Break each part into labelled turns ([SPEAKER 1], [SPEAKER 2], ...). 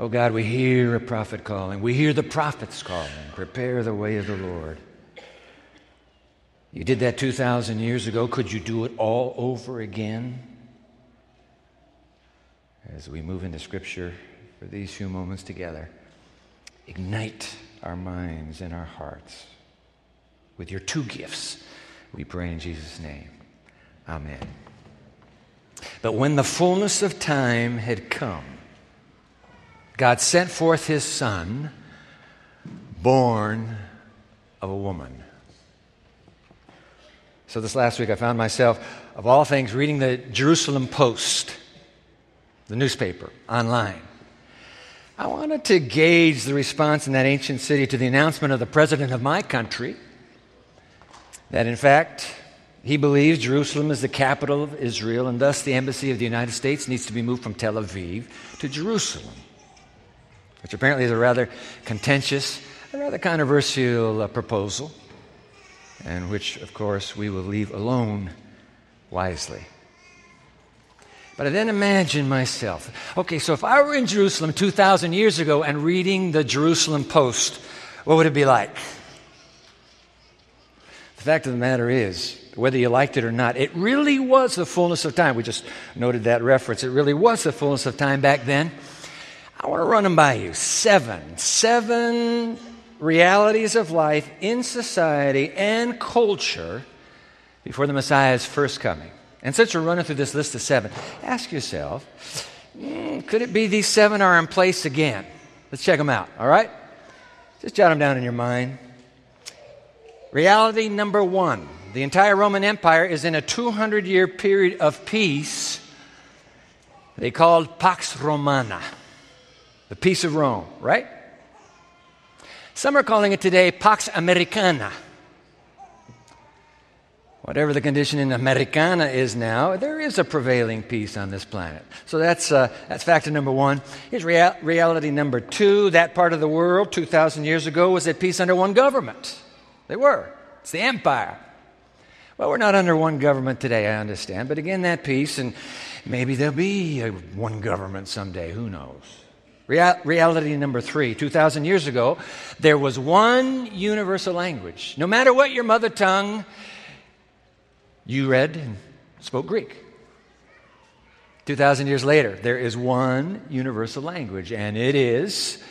[SPEAKER 1] Oh God, we hear a prophet calling. We hear the prophets calling. Prepare the way of the Lord. You did that 2,000 years ago. Could you do it all over again? As we move into Scripture for these few moments together, ignite our minds and our hearts with your two gifts. We pray in Jesus' name. Amen. But when the fullness of time had come, God sent forth his son, born of a woman. So, this last week, I found myself, of all things, reading the Jerusalem Post, the newspaper, online. I wanted to gauge the response in that ancient city to the announcement of the president of my country that, in fact, he believes Jerusalem is the capital of Israel, and thus the embassy of the United States needs to be moved from Tel Aviv to Jerusalem, which apparently is a rather contentious, a rather controversial uh, proposal, and which, of course, we will leave alone wisely. But I then imagine myself okay, so if I were in Jerusalem 2,000 years ago and reading the Jerusalem Post, what would it be like? The fact of the matter is, whether you liked it or not, it really was the fullness of time. We just noted that reference. It really was the fullness of time back then. I want to run them by you. Seven. Seven realities of life in society and culture before the Messiah's first coming. And since we're running through this list of seven, ask yourself mm, could it be these seven are in place again? Let's check them out, all right? Just jot them down in your mind. Reality number one the entire Roman Empire is in a 200 year period of peace they called Pax Romana, the peace of Rome, right? Some are calling it today Pax Americana. Whatever the condition in Americana is now, there is a prevailing peace on this planet. So that's, uh, that's factor number one. Here's rea- reality number two. That part of the world 2,000 years ago was at peace under one government. They were. It's the empire. Well, we're not under one government today, I understand. But again, that peace, and maybe there'll be one government someday. Who knows? Real, reality number three 2,000 years ago, there was one universal language. No matter what your mother tongue, you read and spoke Greek. 2,000 years later, there is one universal language, and it is,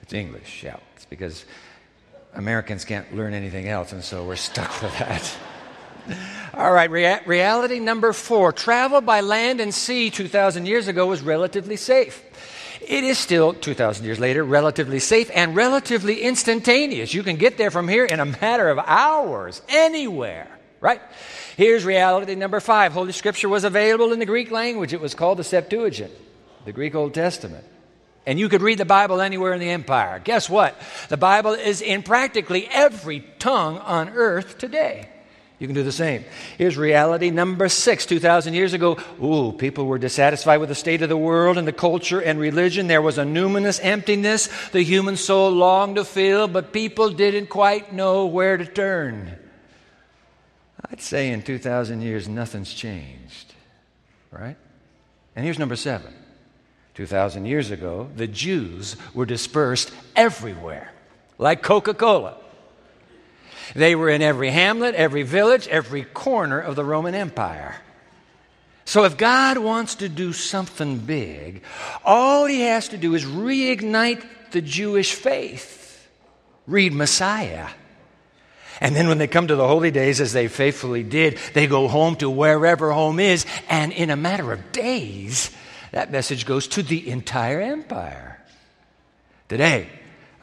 [SPEAKER 1] it's English. Yeah, it's because Americans can't learn anything else, and so we're stuck with that. All right, rea- reality number four travel by land and sea 2,000 years ago was relatively safe. It is still, 2,000 years later, relatively safe and relatively instantaneous. You can get there from here in a matter of hours, anywhere, right? Here's reality number five Holy Scripture was available in the Greek language. It was called the Septuagint, the Greek Old Testament. And you could read the Bible anywhere in the empire. Guess what? The Bible is in practically every tongue on earth today. You can do the same. Here's reality number six. 2,000 years ago, ooh, people were dissatisfied with the state of the world and the culture and religion. There was a numinous emptiness the human soul longed to fill, but people didn't quite know where to turn. I'd say in 2,000 years, nothing's changed, right? And here's number seven 2,000 years ago, the Jews were dispersed everywhere, like Coca Cola. They were in every hamlet, every village, every corner of the Roman Empire. So, if God wants to do something big, all he has to do is reignite the Jewish faith. Read Messiah. And then when they come to the holy days, as they faithfully did, they go home to wherever home is. And in a matter of days, that message goes to the entire empire. Today,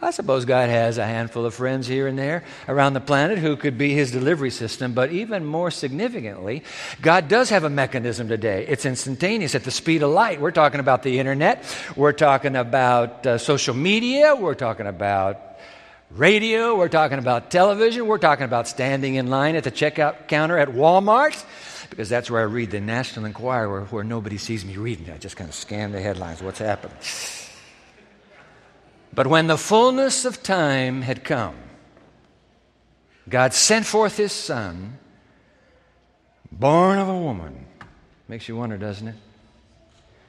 [SPEAKER 1] I suppose God has a handful of friends here and there around the planet who could be his delivery system, but even more significantly, God does have a mechanism today. It's instantaneous at the speed of light. We're talking about the internet, we're talking about uh, social media, we're talking about radio, we're talking about television, we're talking about standing in line at the checkout counter at Walmart, because that's where I read the National Enquirer, where, where nobody sees me reading. I just kind of scan the headlines, what's happening. But when the fullness of time had come, God sent forth his son, born of a woman. Makes you wonder, doesn't it?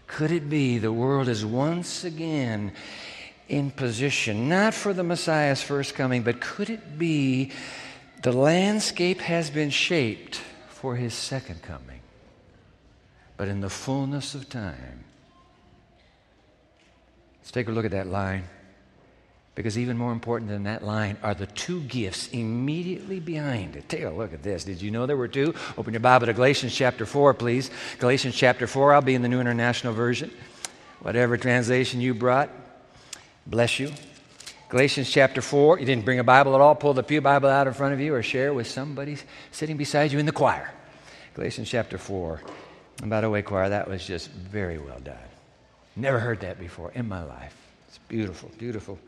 [SPEAKER 1] Could it be the world is once again in position, not for the Messiah's first coming, but could it be the landscape has been shaped for his second coming? But in the fullness of time. Let's take a look at that line. Because even more important than that line are the two gifts immediately behind it. Take a look at this. Did you know there were two? Open your Bible to Galatians chapter 4, please. Galatians chapter 4, I'll be in the New International Version. Whatever translation you brought, bless you. Galatians chapter 4, you didn't bring a Bible at all, pull the Pew Bible out in front of you or share with somebody sitting beside you in the choir. Galatians chapter 4. And by the way, choir, that was just very well done. Never heard that before in my life. It's beautiful, beautiful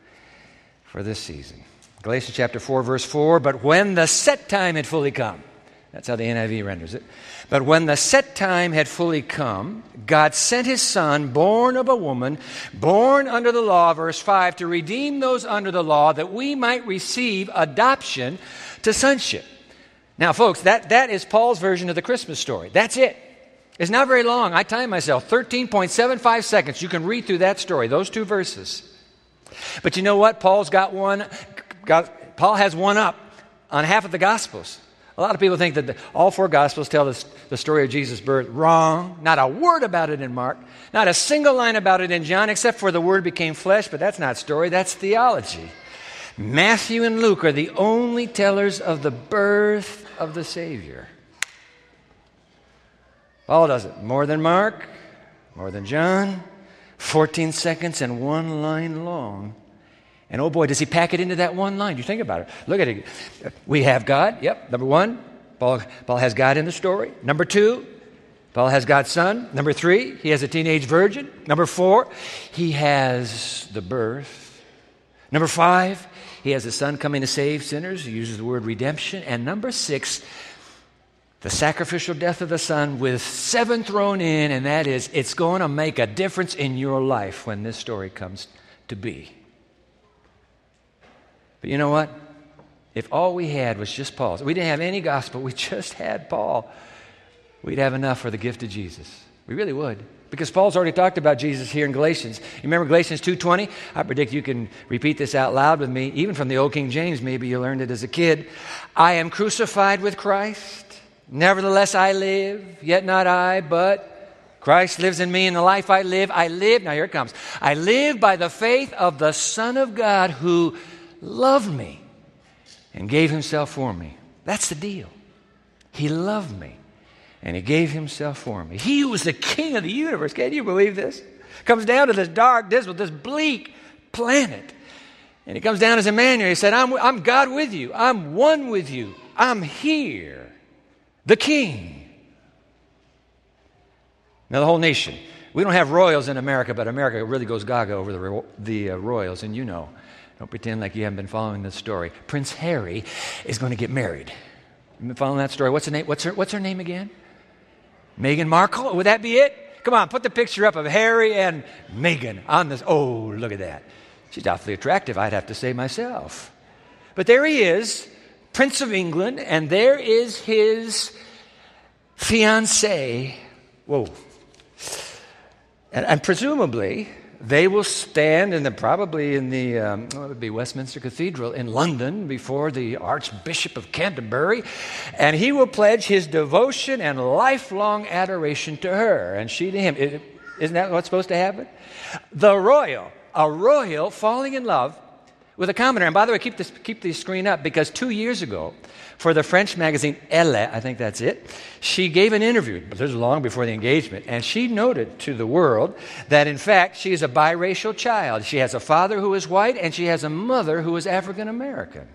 [SPEAKER 1] for this season. Galatians chapter 4, verse 4 But when the set time had fully come, that's how the NIV renders it. But when the set time had fully come, God sent his son, born of a woman, born under the law, verse 5, to redeem those under the law that we might receive adoption to sonship. Now, folks, that, that is Paul's version of the Christmas story. That's it. It's not very long. I time myself 13.75 seconds. You can read through that story, those two verses. But you know what? Paul's got one, Paul has one up on half of the Gospels. A lot of people think that the, all four Gospels tell the, the story of Jesus' birth. Wrong. Not a word about it in Mark. Not a single line about it in John, except for the Word became flesh, but that's not story, that's theology. Matthew and Luke are the only tellers of the birth of the Savior. Paul does it more than Mark, more than John, 14 seconds and one line long. And oh boy, does he pack it into that one line. You think about it. Look at it. We have God. Yep. Number one, Paul, Paul has God in the story. Number two, Paul has God's son. Number three, he has a teenage virgin. Number four, he has the birth. Number five, he has a son coming to save sinners. He uses the word redemption. And number six, the sacrificial death of the Son with seven thrown in, and that is, it's going to make a difference in your life when this story comes to be. But you know what? If all we had was just Paul, we didn't have any gospel, we just had Paul, we'd have enough for the gift of Jesus. We really would. Because Paul's already talked about Jesus here in Galatians. You remember Galatians 2:20? I predict you can repeat this out loud with me, even from the old King James, maybe you learned it as a kid. I am crucified with Christ. Nevertheless, I live, yet not I, but Christ lives in me, and the life I live, I live. Now, here it comes. I live by the faith of the Son of God who loved me and gave himself for me. That's the deal. He loved me and he gave himself for me. He was the king of the universe. Can you believe this? Comes down to this dark, dismal, this bleak planet. And he comes down as Emmanuel. He said, I'm, I'm God with you. I'm one with you. I'm here the king. Now, the whole nation. We don't have royals in America, but America really goes gaga over the, the uh, royals, and you know. Don't pretend like you haven't been following this story. Prince Harry is going to get married. You've been following that story? What's, the name? What's, her, what's her name again? Meghan Markle? Would that be it? Come on, put the picture up of Harry and Meghan on this. Oh, look at that. She's awfully attractive, I'd have to say myself. But there he is, Prince of England, and there is his fiancee. Whoa. And, and, presumably, they will stand in the, probably in the, um, well, it would be Westminster Cathedral in London before the Archbishop of Canterbury, and he will pledge his devotion and lifelong adoration to her, and she to him. Isn't that what's supposed to happen? The royal, a royal falling in love with a commoner. And by the way, keep, this, keep the screen up because two years ago, for the French magazine Elle, I think that's it, she gave an interview, but this was long before the engagement, and she noted to the world that in fact she is a biracial child. She has a father who is white, and she has a mother who is African American.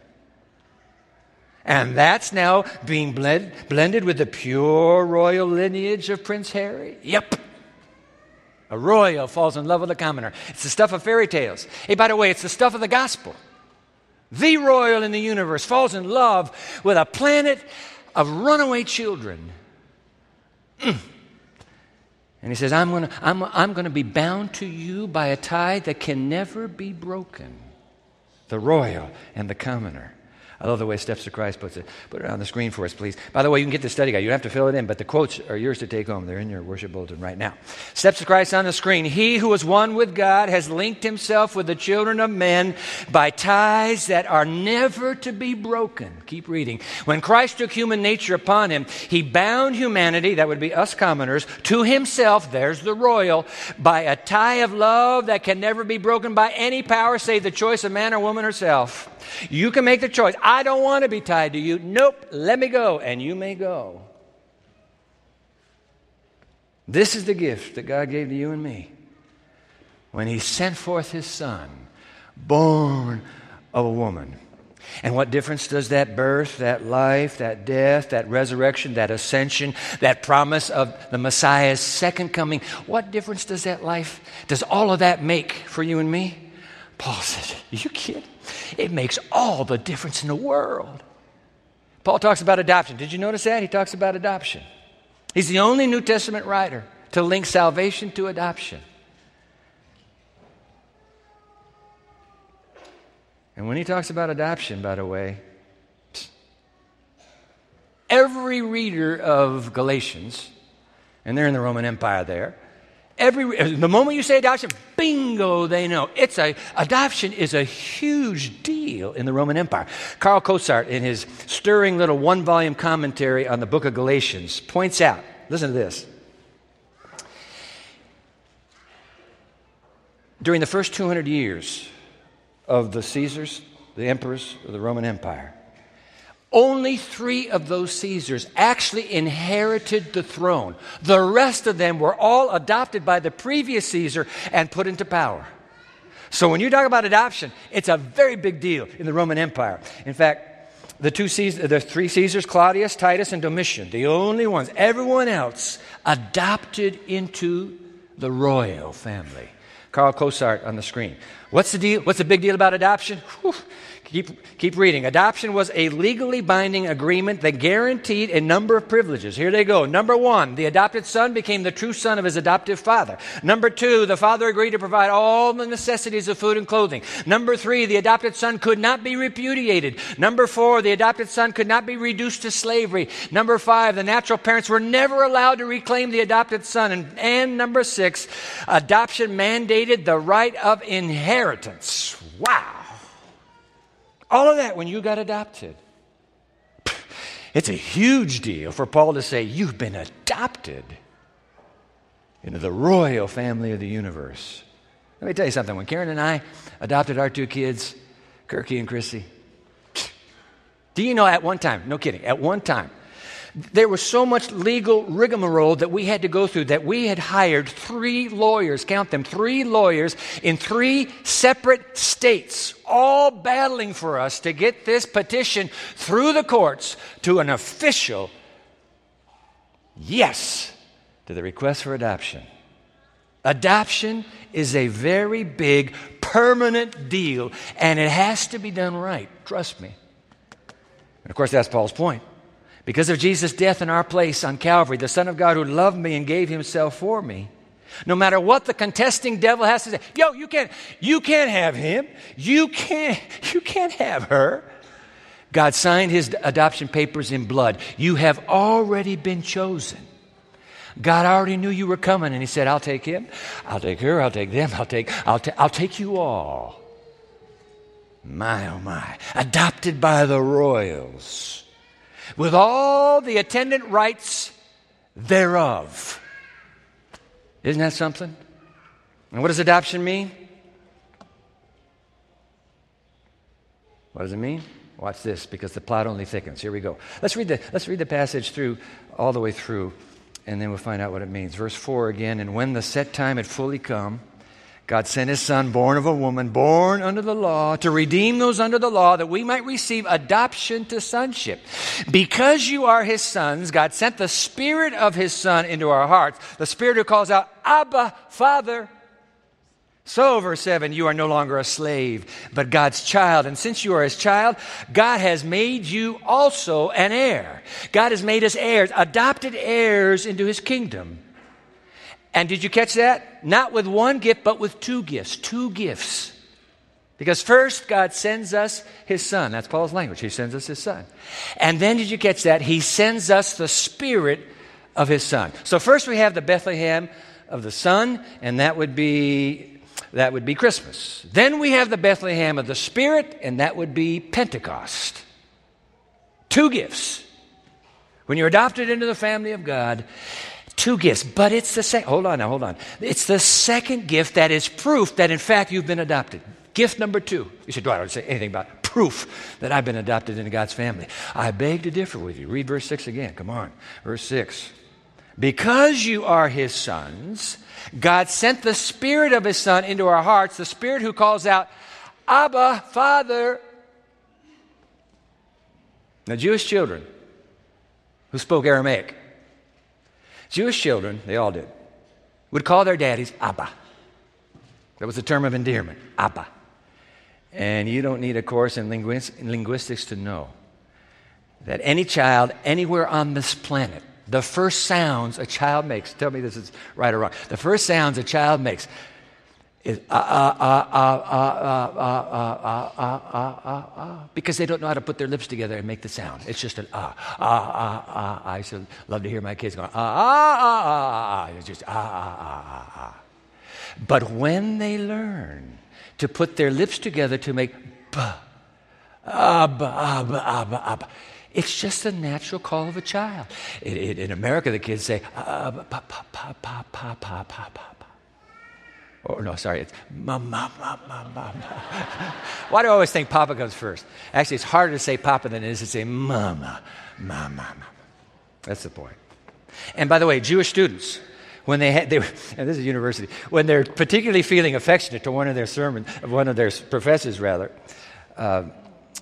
[SPEAKER 1] And that's now being blend, blended with the pure royal lineage of Prince Harry. Yep. A royal falls in love with a commoner. It's the stuff of fairy tales. Hey, by the way, it's the stuff of the gospel. The royal in the universe falls in love with a planet of runaway children. Mm. And he says, I'm going to I'm, I'm going to be bound to you by a tie that can never be broken. The royal and the commoner. I love the way Steps to Christ puts it. Put it on the screen for us, please. By the way, you can get the study guide. You don't have to fill it in, but the quotes are yours to take home. They're in your worship bulletin right now. Steps to Christ on the screen. He who is one with God has linked himself with the children of men by ties that are never to be broken. Keep reading. When Christ took human nature upon him, he bound humanity, that would be us commoners, to himself, there's the royal, by a tie of love that can never be broken by any power save the choice of man or woman herself. You can make the choice. Don't want to be tied to you. Nope, let me go. And you may go. This is the gift that God gave to you and me when He sent forth His Son, born of a woman. And what difference does that birth, that life, that death, that resurrection, that ascension, that promise of the Messiah's second coming, what difference does that life, does all of that make for you and me? Paul says, Are you kidding? It makes all the difference in the world. Paul talks about adoption. Did you notice that? He talks about adoption. He's the only New Testament writer to link salvation to adoption. And when he talks about adoption, by the way, every reader of Galatians, and they're in the Roman Empire there, Every, the moment you say adoption, bingo, they know. It's a, adoption is a huge deal in the Roman Empire. Carl Cosaert, in his stirring little one volume commentary on the book of Galatians, points out listen to this. During the first 200 years of the Caesars, the emperors of the Roman Empire, only three of those Caesars actually inherited the throne. The rest of them were all adopted by the previous Caesar and put into power. So when you talk about adoption, it's a very big deal in the Roman Empire. In fact, the two Caesars, the three Caesars, Claudius, Titus, and Domitian, the only ones, everyone else adopted into the royal family. Carl Cosaert on the screen. What's the deal? What's the big deal about adoption? Whew. Keep, keep reading. Adoption was a legally binding agreement that guaranteed a number of privileges. Here they go. Number one, the adopted son became the true son of his adoptive father. Number two, the father agreed to provide all the necessities of food and clothing. Number three, the adopted son could not be repudiated. Number four, the adopted son could not be reduced to slavery. Number five, the natural parents were never allowed to reclaim the adopted son. And, and number six, adoption mandated the right of inheritance. Wow. All of that when you got adopted. It's a huge deal for Paul to say, You've been adopted into the royal family of the universe. Let me tell you something. When Karen and I adopted our two kids, Kirky and Chrissy, do you know at one time, no kidding, at one time, there was so much legal rigmarole that we had to go through that we had hired three lawyers, count them, three lawyers in three separate states, all battling for us to get this petition through the courts to an official yes to the request for adoption. Adoption is a very big, permanent deal, and it has to be done right. Trust me. And of course, that's Paul's point. Because of Jesus' death in our place on Calvary, the Son of God who loved me and gave himself for me. No matter what the contesting devil has to say, yo, you can't, you can't have him. You can't, you can't have her. God signed his adoption papers in blood. You have already been chosen. God already knew you were coming, and He said, I'll take him, I'll take her, I'll take them, I'll take, I'll, ta- I'll take you all. My, oh my. Adopted by the royals with all the attendant rights thereof. Isn't that something? And what does adoption mean? What does it mean? Watch this because the plot only thickens. Here we go. Let's read the, let's read the passage through, all the way through, and then we'll find out what it means. Verse 4 again. And when the set time had fully come, God sent his son, born of a woman, born under the law, to redeem those under the law that we might receive adoption to sonship. Because you are his sons, God sent the spirit of his son into our hearts, the spirit who calls out, Abba, Father. So, verse 7, you are no longer a slave, but God's child. And since you are his child, God has made you also an heir. God has made us heirs, adopted heirs into his kingdom. And did you catch that? Not with one gift, but with two gifts. Two gifts. Because first, God sends us His Son. That's Paul's language. He sends us His Son. And then, did you catch that? He sends us the Spirit of His Son. So, first we have the Bethlehem of the Son, and that would be. That would be Christmas. Then we have the Bethlehem of the Spirit, and that would be Pentecost. Two gifts. When you're adopted into the family of God, two gifts. But it's the second, hold on now, hold on. It's the second gift that is proof that in fact you've been adopted. Gift number two. You said, well, I don't say anything about proof that I've been adopted into God's family. I beg to differ with you. Read verse 6 again. Come on. Verse 6. Because you are his sons, God sent the Spirit of his Son into our hearts, the Spirit who calls out, Abba, Father. Now, Jewish children who spoke Aramaic, Jewish children, they all did, would call their daddies Abba. That was a term of endearment, Abba. And you don't need a course in, in linguistics to know that any child anywhere on this planet, the first sounds a child makes, tell me this is right or wrong, the first sounds a child makes is ah, ah, ah, ah, ah, ah, ah, ah, ah, ah, ah, ah, because they don't know how to put their lips together and make the sound. It's just an ah, ah, ah, ah. I used to love to hear my kids going ah, ah, ah, ah, ah. It's just ah, ah, ah, ah, ah. But when they learn to put their lips together to make abba, abba, abba, it's just a natural call of a child. In America, the kids say, pa, pa, pa, pa, pa, pa, pa, pa, pa. Oh, no, sorry, it's ma, ma, ma, ma, ma, ma. Why do I always think Papa comes first? Actually, it's harder to say Papa than it is to say Mama, Mama, Mama. That's the point. And by the way, Jewish students, when they had, they and this is university, when they're particularly feeling affectionate to one of their sermons, one of their professors rather, uh,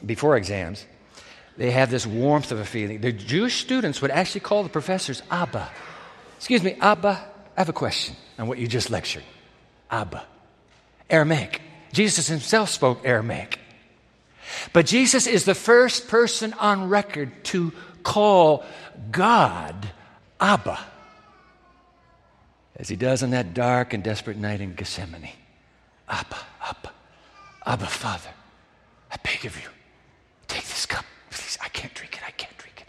[SPEAKER 1] before exams, they have this warmth of a feeling. The Jewish students would actually call the professors Abba. Excuse me, Abba, I have a question on what you just lectured. Abba. Aramaic. Jesus himself spoke Aramaic. But Jesus is the first person on record to call God Abba as he does on that dark and desperate night in Gethsemane. Abba, Abba, Abba, Father, I beg of you, take this cup, please. I can't drink it, I can't drink it.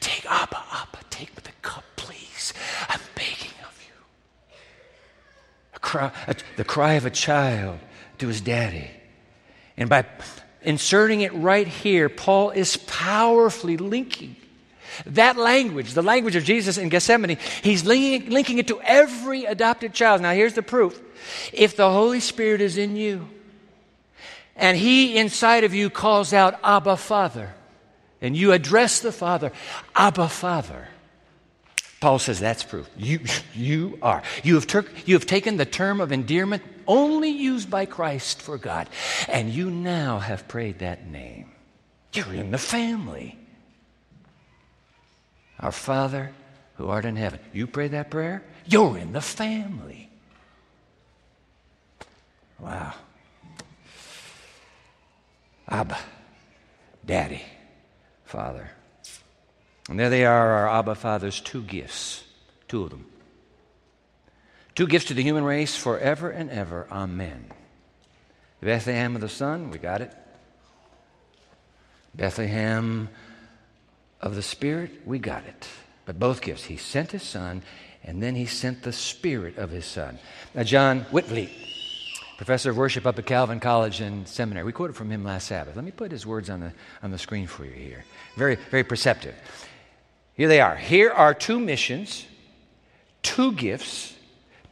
[SPEAKER 1] Take Abba, Abba, take the cup, please. I'm begging of you. A cry, the cry of a child to his daddy. And by inserting it right here, Paul is powerfully linking that language, the language of Jesus in Gethsemane, he's linking, linking it to every adopted child. Now, here's the proof if the Holy Spirit is in you, and he inside of you calls out, Abba, Father, and you address the Father, Abba, Father. Paul says that's proof. You, you are. You have, ter- you have taken the term of endearment only used by Christ for God, and you now have prayed that name. You're in the family. Our Father who art in heaven. You pray that prayer, you're in the family. Wow. Abba, Daddy, Father. And there they are, our Abba Father's two gifts, two of them. Two gifts to the human race forever and ever. Amen. Bethlehem of the Son, we got it. Bethlehem of the Spirit, we got it. But both gifts. He sent His Son, and then He sent the Spirit of His Son. Now, John Witvliet, professor of worship up at Calvin College and Seminary, we quoted from him last Sabbath. Let me put his words on the, on the screen for you here. Very, very perceptive. Here they are. Here are two missions, two gifts,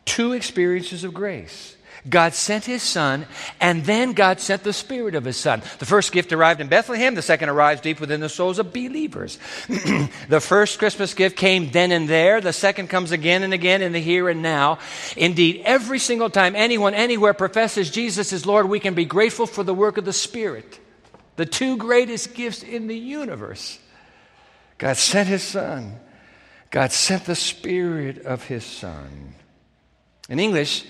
[SPEAKER 1] two experiences of grace. God sent his son, and then God sent the spirit of his son. The first gift arrived in Bethlehem, the second arrives deep within the souls of believers. the first Christmas gift came then and there, the second comes again and again in the here and now. Indeed, every single time anyone anywhere professes Jesus is Lord, we can be grateful for the work of the Spirit. The two greatest gifts in the universe. God sent his son. God sent the spirit of his son. In English,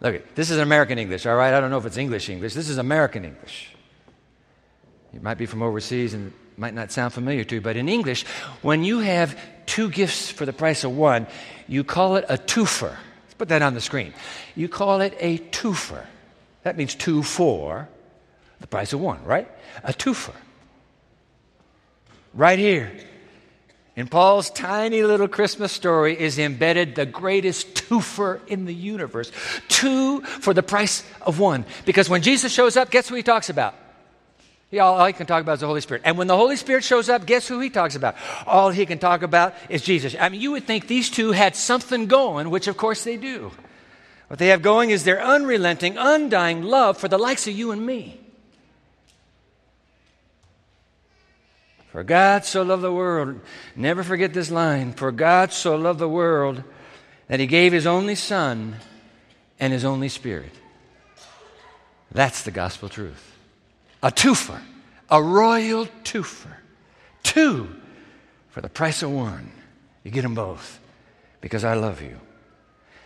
[SPEAKER 1] Look, this is American English, all right? I don't know if it's English English. This is American English. You might be from overseas and it might not sound familiar to you, but in English, when you have two gifts for the price of one, you call it a twofer. Let's put that on the screen. You call it a twofer. That means two for the price of one, right? A twofer. Right here. In Paul's tiny little Christmas story is embedded the greatest twofer in the universe. Two for the price of one. Because when Jesus shows up, guess who he talks about? He, all, all he can talk about is the Holy Spirit. And when the Holy Spirit shows up, guess who he talks about? All he can talk about is Jesus. I mean, you would think these two had something going, which of course they do. What they have going is their unrelenting, undying love for the likes of you and me. For God so loved the world, never forget this line. For God so loved the world that he gave his only Son and his only Spirit. That's the gospel truth. A twofer, a royal twofer. Two for the price of one. You get them both because I love you.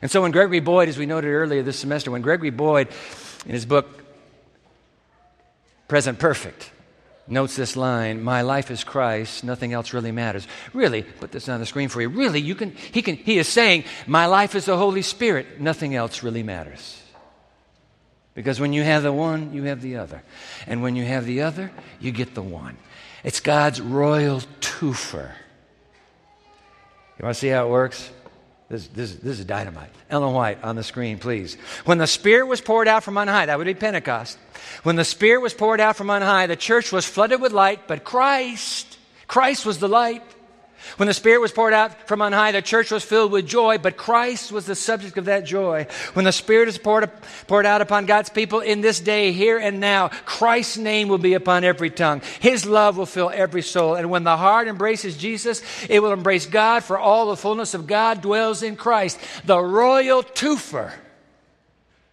[SPEAKER 1] And so when Gregory Boyd, as we noted earlier this semester, when Gregory Boyd, in his book, Present Perfect, notes this line my life is christ nothing else really matters. Really put this on the screen for you. Really you can he can he is saying my life is the holy spirit nothing else really matters. Because when you have the one you have the other. And when you have the other you get the one. It's god's royal twofer. You want to see how it works this, this, this is dynamite. Ellen White on the screen, please. When the Spirit was poured out from on high, that would be Pentecost. When the Spirit was poured out from on high, the church was flooded with light, but Christ, Christ was the light. When the Spirit was poured out from on high, the church was filled with joy, but Christ was the subject of that joy. When the Spirit is poured, poured out upon God's people in this day, here and now, Christ's name will be upon every tongue. His love will fill every soul. And when the heart embraces Jesus, it will embrace God, for all the fullness of God dwells in Christ. The royal twofer.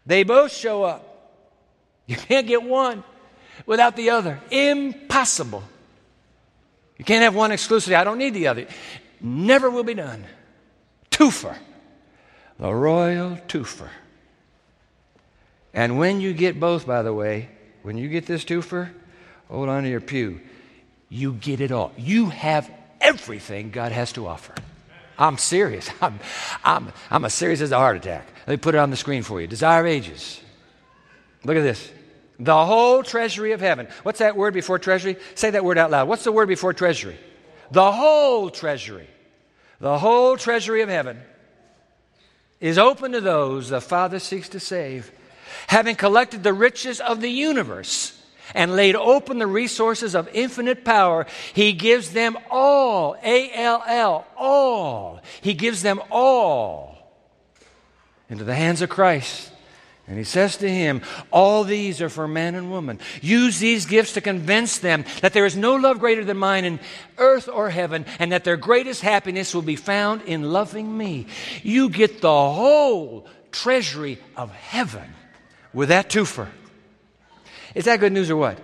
[SPEAKER 1] They both show up. You can't get one without the other. Impossible. You can't have one exclusively. I don't need the other. Never will be done. Twofer. The royal twofer. And when you get both, by the way, when you get this twofer, hold on to your pew. You get it all. You have everything God has to offer. I'm serious. I'm, I'm, I'm as serious as a heart attack. Let me put it on the screen for you. Desire ages. Look at this. The whole treasury of heaven. What's that word before treasury? Say that word out loud. What's the word before treasury? The whole treasury. The whole treasury of heaven is open to those the Father seeks to save. Having collected the riches of the universe and laid open the resources of infinite power, He gives them all, A L L, all. He gives them all into the hands of Christ and he says to him, All these are for man and woman. Use these gifts to convince them that there is no love greater than mine in earth or heaven, and that their greatest happiness will be found in loving me. You get the whole treasury of heaven with that twofer. Is that good news or what?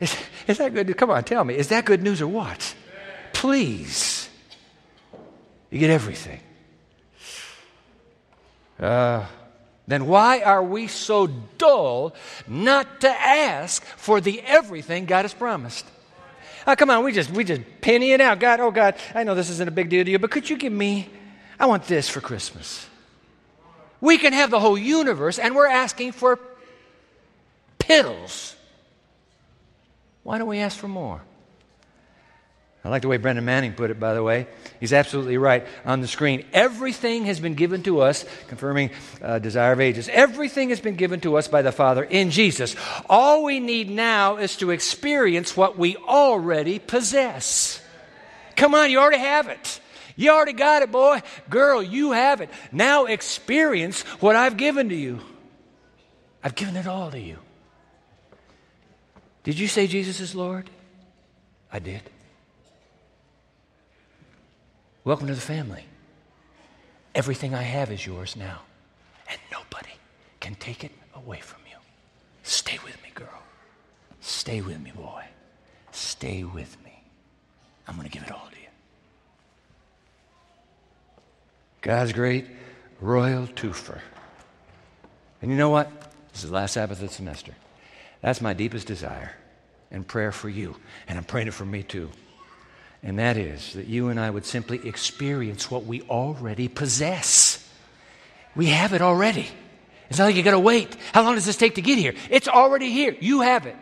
[SPEAKER 1] Is, is that good? Come on, tell me. Is that good news or what? Please. You get everything. Uh, then why are we so dull not to ask for the everything God has promised? Oh, come on, we just we just penny it out. God, oh God, I know this isn't a big deal to you, but could you give me? I want this for Christmas. We can have the whole universe, and we're asking for piddles. Why don't we ask for more? I like the way Brennan Manning put it, by the way. He's absolutely right on the screen. Everything has been given to us, confirming uh, Desire of Ages. Everything has been given to us by the Father in Jesus. All we need now is to experience what we already possess. Come on, you already have it. You already got it, boy. Girl, you have it. Now experience what I've given to you. I've given it all to you. Did you say Jesus is Lord? I did. Welcome to the family. Everything I have is yours now, and nobody can take it away from you. Stay with me, girl. Stay with me, boy. Stay with me. I'm going to give it all to you. God's great royal twofer. And you know what? This is the last Sabbath of the semester. That's my deepest desire and prayer for you. And I'm praying it for me too. And that is that you and I would simply experience what we already possess. We have it already. It's not like you got to wait. How long does this take to get here? It's already here. You have it.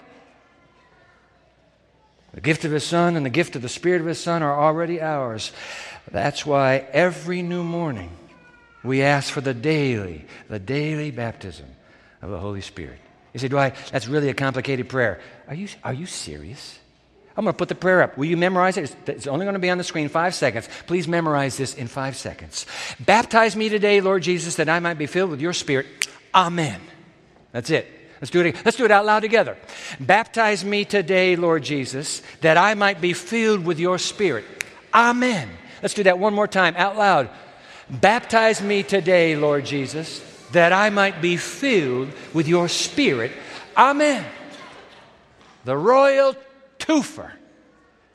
[SPEAKER 1] The gift of His Son and the gift of the Spirit of His Son are already ours. That's why every new morning we ask for the daily, the daily baptism of the Holy Spirit. You say, Dwight, that's really a complicated prayer. Are you, are you serious? I'm going to put the prayer up. Will you memorize it? It's only going to be on the screen five seconds. Please memorize this in five seconds. Baptize me today, Lord Jesus, that I might be filled with your Spirit. Amen. That's it. Let's do it. Let's do it out loud together. Baptize me today, Lord Jesus, that I might be filled with your Spirit. Amen. Let's do that one more time out loud. Baptize me today, Lord Jesus, that I might be filled with your Spirit. Amen. The royal twofer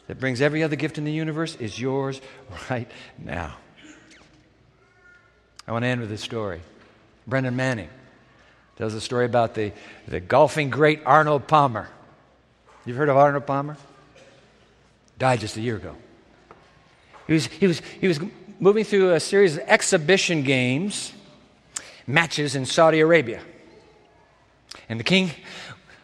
[SPEAKER 1] that brings every other gift in the universe is yours right now. I want to end with this story. Brennan Manning tells a story about the, the golfing great Arnold Palmer. You've heard of Arnold Palmer? Died just a year ago. He was, he was, he was moving through a series of exhibition games, matches in Saudi Arabia. And the king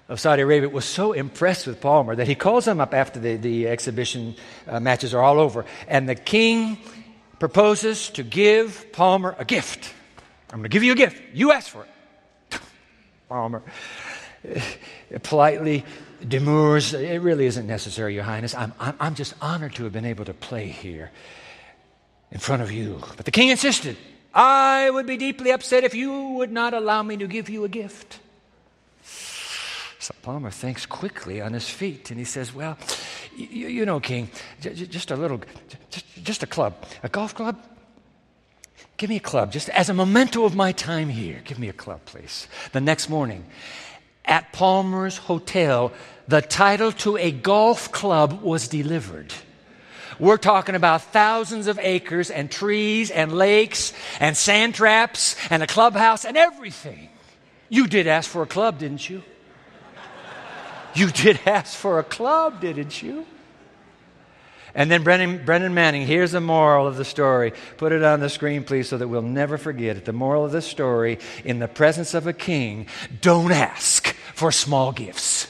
[SPEAKER 1] of Saudi Arabia was so impressed with Palmer that he calls him up after the, the exhibition uh, matches are all over. And the king proposes to give Palmer a gift. I'm going to give you a gift. You asked for it. Palmer uh, politely demurs. It really isn't necessary, Your Highness. I'm, I'm, I'm just honored to have been able to play here in front of you. But the king insisted. I would be deeply upset if you would not allow me to give you a gift. So Palmer thinks quickly on his feet and he says, Well, you, you know, King, j- just a little, just a club, a golf club. Give me a club, just as a memento of my time here. Give me a club, please. The next morning, at Palmer's Hotel, the title to a golf club was delivered. We're talking about thousands of acres and trees and lakes and sand traps and a clubhouse and everything. You did ask for a club, didn't you? You did ask for a club, didn't you? And then Brennan, Brennan Manning, here's the moral of the story. Put it on the screen, please, so that we'll never forget it. The moral of the story in the presence of a king, don't ask for small gifts.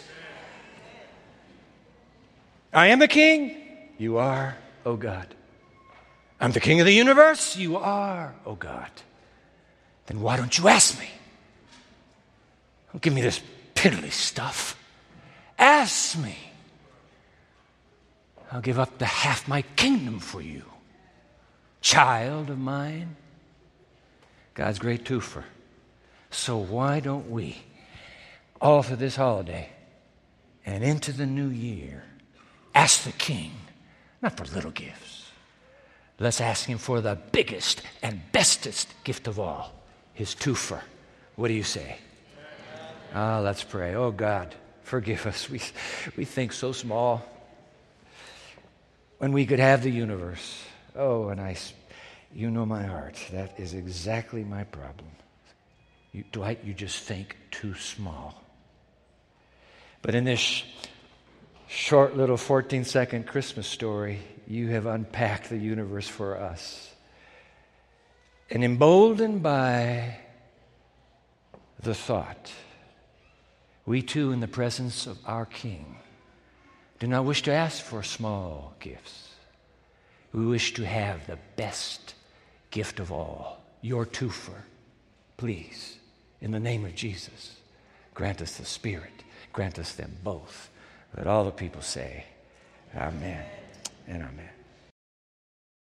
[SPEAKER 1] I am a king. You are, O oh God. I'm the king of the universe. You are, O oh God. Then why don't you ask me? Don't give me this piddly stuff. Ask me. I'll give up the half my kingdom for you. Child of mine. God's great twofer. So why don't we, all for this holiday and into the new year, ask the king, not for little gifts. Let's ask him for the biggest and bestest gift of all, his twofer. What do you say? Ah, let's pray. Oh God. Forgive us. We, we think so small when we could have the universe. Oh, and I, you know my heart. That is exactly my problem. You, Dwight, you just think too small. But in this short little 14 second Christmas story, you have unpacked the universe for us. And emboldened by the thought we too, in the presence of our King, do not wish to ask for small gifts. We wish to have the best gift of all, your twofer. Please, in the name of Jesus, grant us the Spirit, grant us them both. Let all the people say, Amen and Amen.